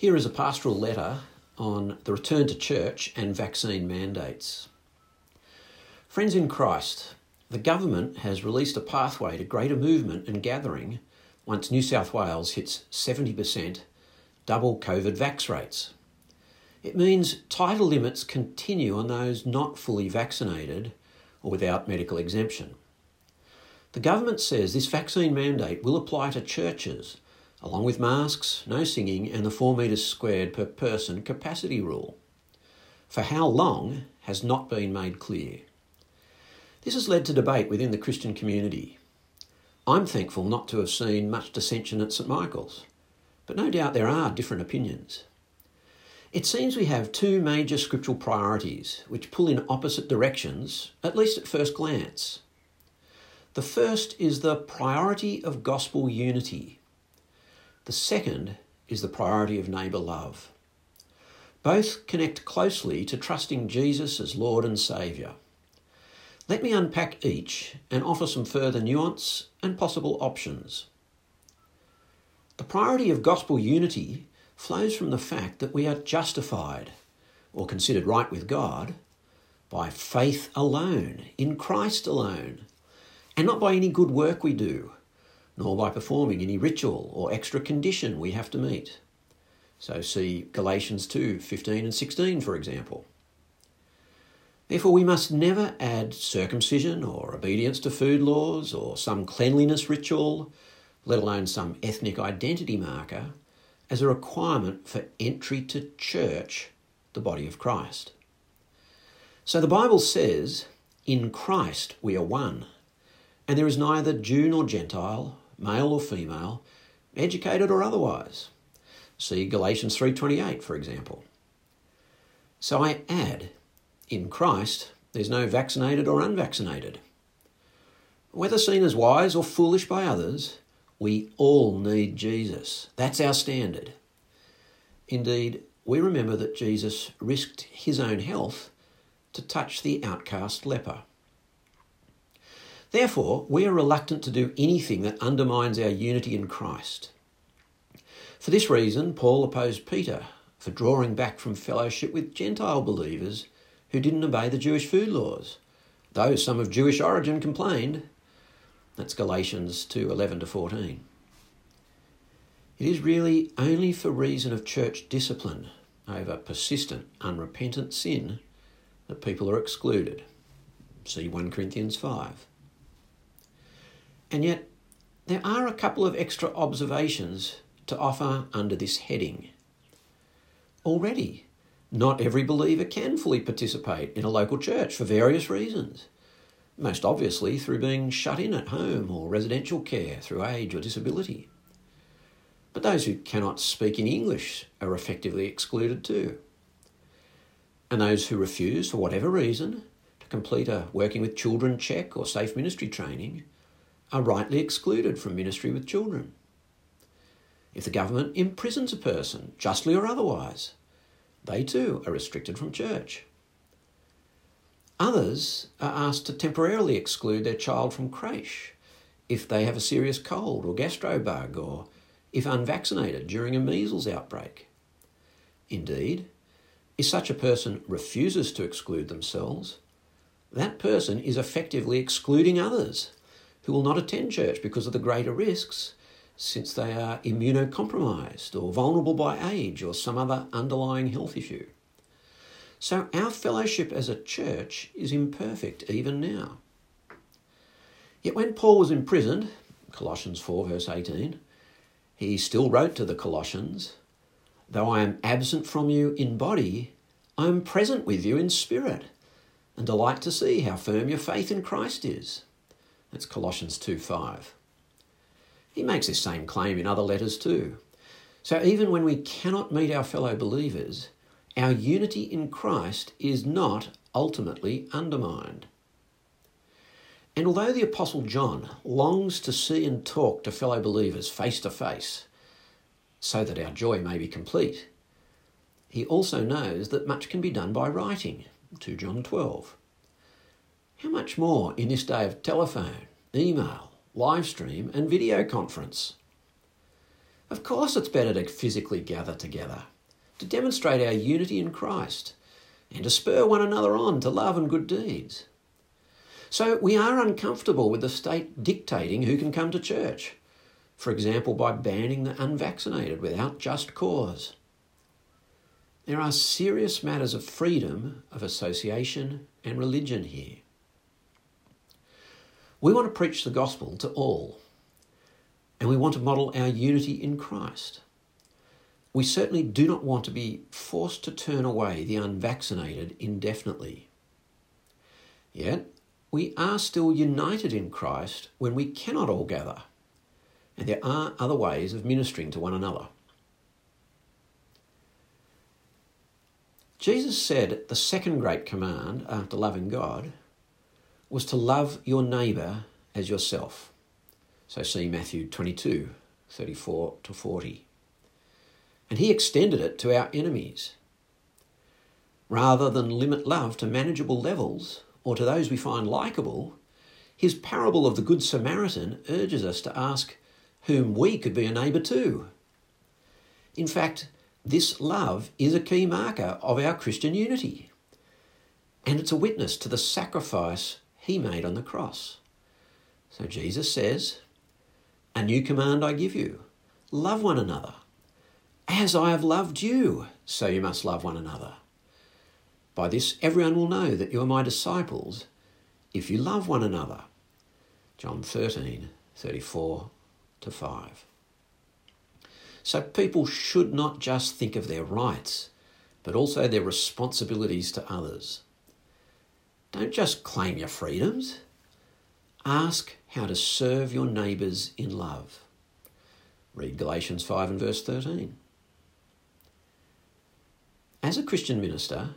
Here is a pastoral letter on the return to church and vaccine mandates. Friends in Christ, the government has released a pathway to greater movement and gathering once New South Wales hits 70% double COVID vax rates. It means tighter limits continue on those not fully vaccinated or without medical exemption. The government says this vaccine mandate will apply to churches, along with masks, no singing, and the 4 metres squared per person capacity rule. For how long has not been made clear. This has led to debate within the Christian community. I'm thankful not to have seen much dissension at St Michael's, but no doubt there are different opinions. It seems we have two major scriptural priorities which pull in opposite directions, at least at first glance. The first is the priority of gospel unity. The second is the priority of neighbour love. Both connect closely to trusting Jesus as Lord and Saviour. Let me unpack each and offer some further nuance and possible options. The priority of gospel unity flows from the fact that we are justified or considered right with God by faith alone, in Christ alone, and not by any good work we do, nor by performing any ritual or extra condition we have to meet. So see Galatians 2:15 and 16, for example. Therefore, we must never add circumcision or obedience to food laws or some cleanliness ritual, let alone some ethnic identity marker, as a requirement for entry to church, the body of Christ. So the Bible says, In Christ we are one, and there is neither Jew nor Gentile, male or female, educated or otherwise. See Galatians 3:28 for example. So I add, in Christ there's no vaccinated or unvaccinated. Whether seen as wise or foolish by others, we all need Jesus. That's our standard. Indeed, we remember that Jesus risked his own health to touch the outcast leper. Therefore, we are reluctant to do anything that undermines our unity in Christ. For this reason, Paul opposed Peter for drawing back from fellowship with Gentile believers who didn't obey the Jewish food laws, though some of Jewish origin complained that's Galatians 2 11 to 14. It is really only for reason of church discipline over persistent, unrepentant sin that people are excluded. See 1 Corinthians 5. And yet, there are a couple of extra observations to offer under this heading. Already, not every believer can fully participate in a local church for various reasons most obviously through being shut in at home or residential care through age or disability. But those who cannot speak in English are effectively excluded too. And those who refuse, for whatever reason, to complete a working with children check or safe ministry training are rightly excluded from ministry with children. If the government imprisons a person, justly or otherwise, they too are restricted from church. Others are asked to temporarily exclude their child from creche if they have a serious cold or gastro bug or if unvaccinated during a measles outbreak. Indeed, if such a person refuses to exclude themselves, that person is effectively excluding others who will not attend church because of the greater risks, since they are immunocompromised or vulnerable by age or some other underlying health issue. So our fellowship as a church is imperfect even now. Yet when Paul was imprisoned, Colossians 4, verse 18, he still wrote to the Colossians, Though I am absent from you in body, I am present with you in spirit, and delight to see how firm your faith in Christ is. That's Colossians 2 5. He makes this same claim in other letters too. So even when we cannot meet our fellow believers, our unity in Christ is not ultimately undermined. And although the Apostle John longs to see and talk to fellow believers face to face, so that our joy may be complete, he also knows that much can be done by writing, 2 John 12. How much more in this day of telephone, email, live stream, and video conference? Of course, it's better to physically gather together, to demonstrate our unity in Christ, and to spur one another on to love and good deeds. So we are uncomfortable with the state dictating who can come to church, for example, by banning the unvaccinated without just cause. There are serious matters of freedom of association and religion here. We want to preach the gospel to all, and we want to model our unity in Christ. We certainly do not want to be forced to turn away the unvaccinated indefinitely. Yet, we are still united in Christ when we cannot all gather, and there are other ways of ministering to one another. Jesus said the second great command after loving God was to love your neighbour as yourself. So see Matthew 22 34 to 40. And he extended it to our enemies. Rather than limit love to manageable levels or to those we find likeable, his parable of the Good Samaritan urges us to ask whom we could be a neighbour to. In fact, this love is a key marker of our Christian unity, and it's a witness to the sacrifice he made on the cross. So Jesus says, A new command I give you love one another. As I have loved you, so you must love one another. By this, everyone will know that you are my disciples if you love one another. John 13, 34 to 5. So people should not just think of their rights, but also their responsibilities to others. Don't just claim your freedoms. Ask how to serve your neighbours in love. Read Galatians 5 and verse 13. As a Christian minister,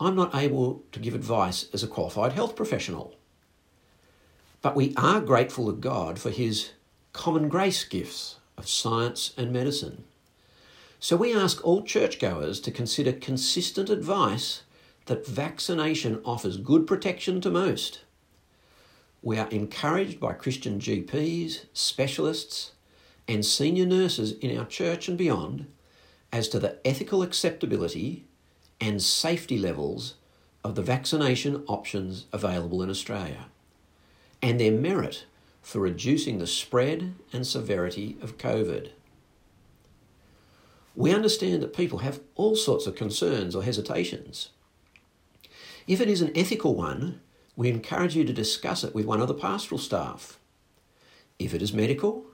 I'm not able to give advice as a qualified health professional. But we are grateful to God for His common grace gifts of science and medicine. So we ask all churchgoers to consider consistent advice that vaccination offers good protection to most. We are encouraged by Christian GPs, specialists, and senior nurses in our church and beyond as to the ethical acceptability and safety levels of the vaccination options available in Australia and their merit for reducing the spread and severity of COVID. We understand that people have all sorts of concerns or hesitations. If it is an ethical one, we encourage you to discuss it with one of the pastoral staff. If it is medical,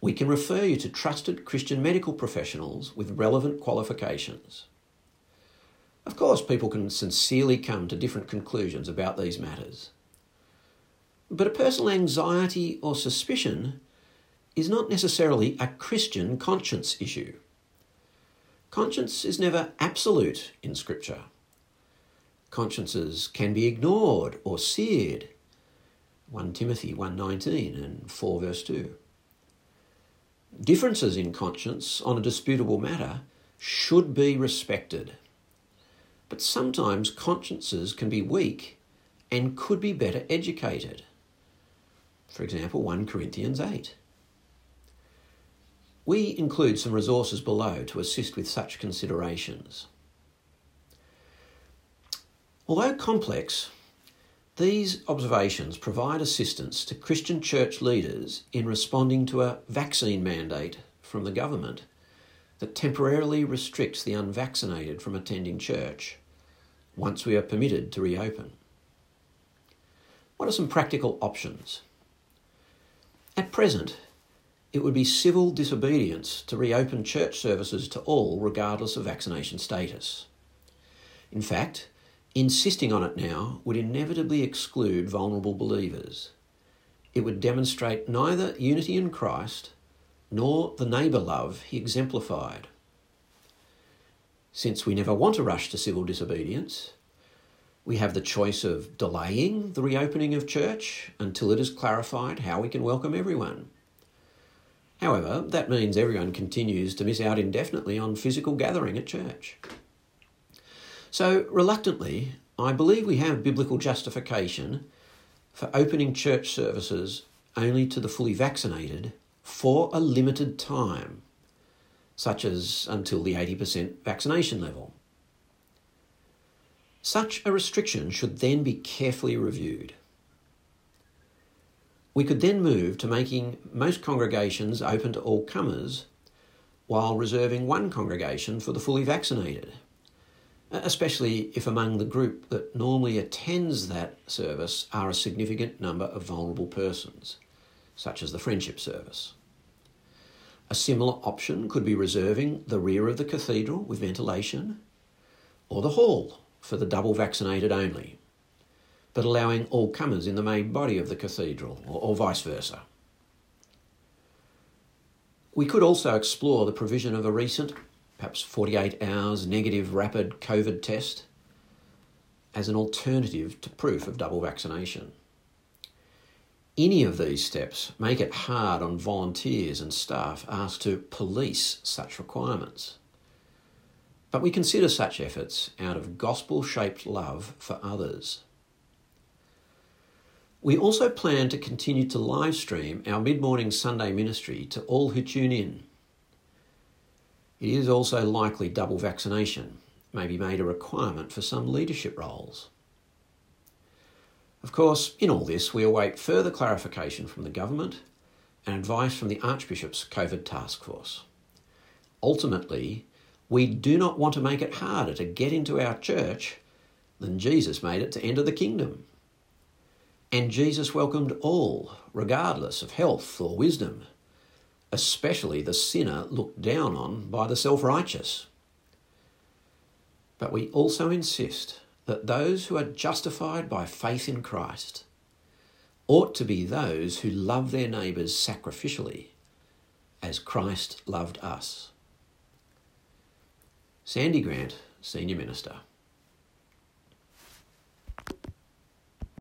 we can refer you to trusted Christian medical professionals with relevant qualifications. Of course, people can sincerely come to different conclusions about these matters. But a personal anxiety or suspicion is not necessarily a Christian conscience issue. Conscience is never absolute in Scripture. Consciences can be ignored or seared. 1 Timothy 1:19 and 4 verse 2. Differences in conscience on a disputable matter should be respected. But sometimes consciences can be weak and could be better educated. For example, 1 Corinthians 8. We include some resources below to assist with such considerations. Although complex, these observations provide assistance to Christian church leaders in responding to a vaccine mandate from the government that temporarily restricts the unvaccinated from attending church once we are permitted to reopen. What are some practical options? At present, it would be civil disobedience to reopen church services to all regardless of vaccination status. In fact, Insisting on it now would inevitably exclude vulnerable believers. It would demonstrate neither unity in Christ nor the neighbour love he exemplified. Since we never want to rush to civil disobedience, we have the choice of delaying the reopening of church until it is clarified how we can welcome everyone. However, that means everyone continues to miss out indefinitely on physical gathering at church. So, reluctantly, I believe we have biblical justification for opening church services only to the fully vaccinated for a limited time, such as until the 80% vaccination level. Such a restriction should then be carefully reviewed. We could then move to making most congregations open to all comers while reserving one congregation for the fully vaccinated, especially if among the group that normally attends that service are a significant number of vulnerable persons, such as the friendship service. A similar option could be reserving the rear of the cathedral with ventilation, or the hall for the double vaccinated only, but allowing all comers in the main body of the cathedral, or, or vice versa. We could also explore the provision of a recent, perhaps 48 hours negative rapid COVID test as an alternative to proof of double vaccination. Any of these steps make it hard on volunteers and staff asked to police such requirements. But we consider such efforts out of gospel shaped love for others. We also plan to continue to live stream our mid morning Sunday ministry to all who tune in. It is also likely double vaccination may be made a requirement for some leadership roles. Of course, in all this, we await further clarification from the government and advice from the Archbishop's COVID task force. Ultimately, we do not want to make it harder to get into our church than Jesus made it to enter the kingdom. And Jesus welcomed all, regardless of health or wisdom, especially the sinner looked down on by the self righteous. But we also insist that those who are justified by faith in Christ ought to be those who love their neighbours sacrificially, as Christ loved us. Sandy Grant, Senior Minister.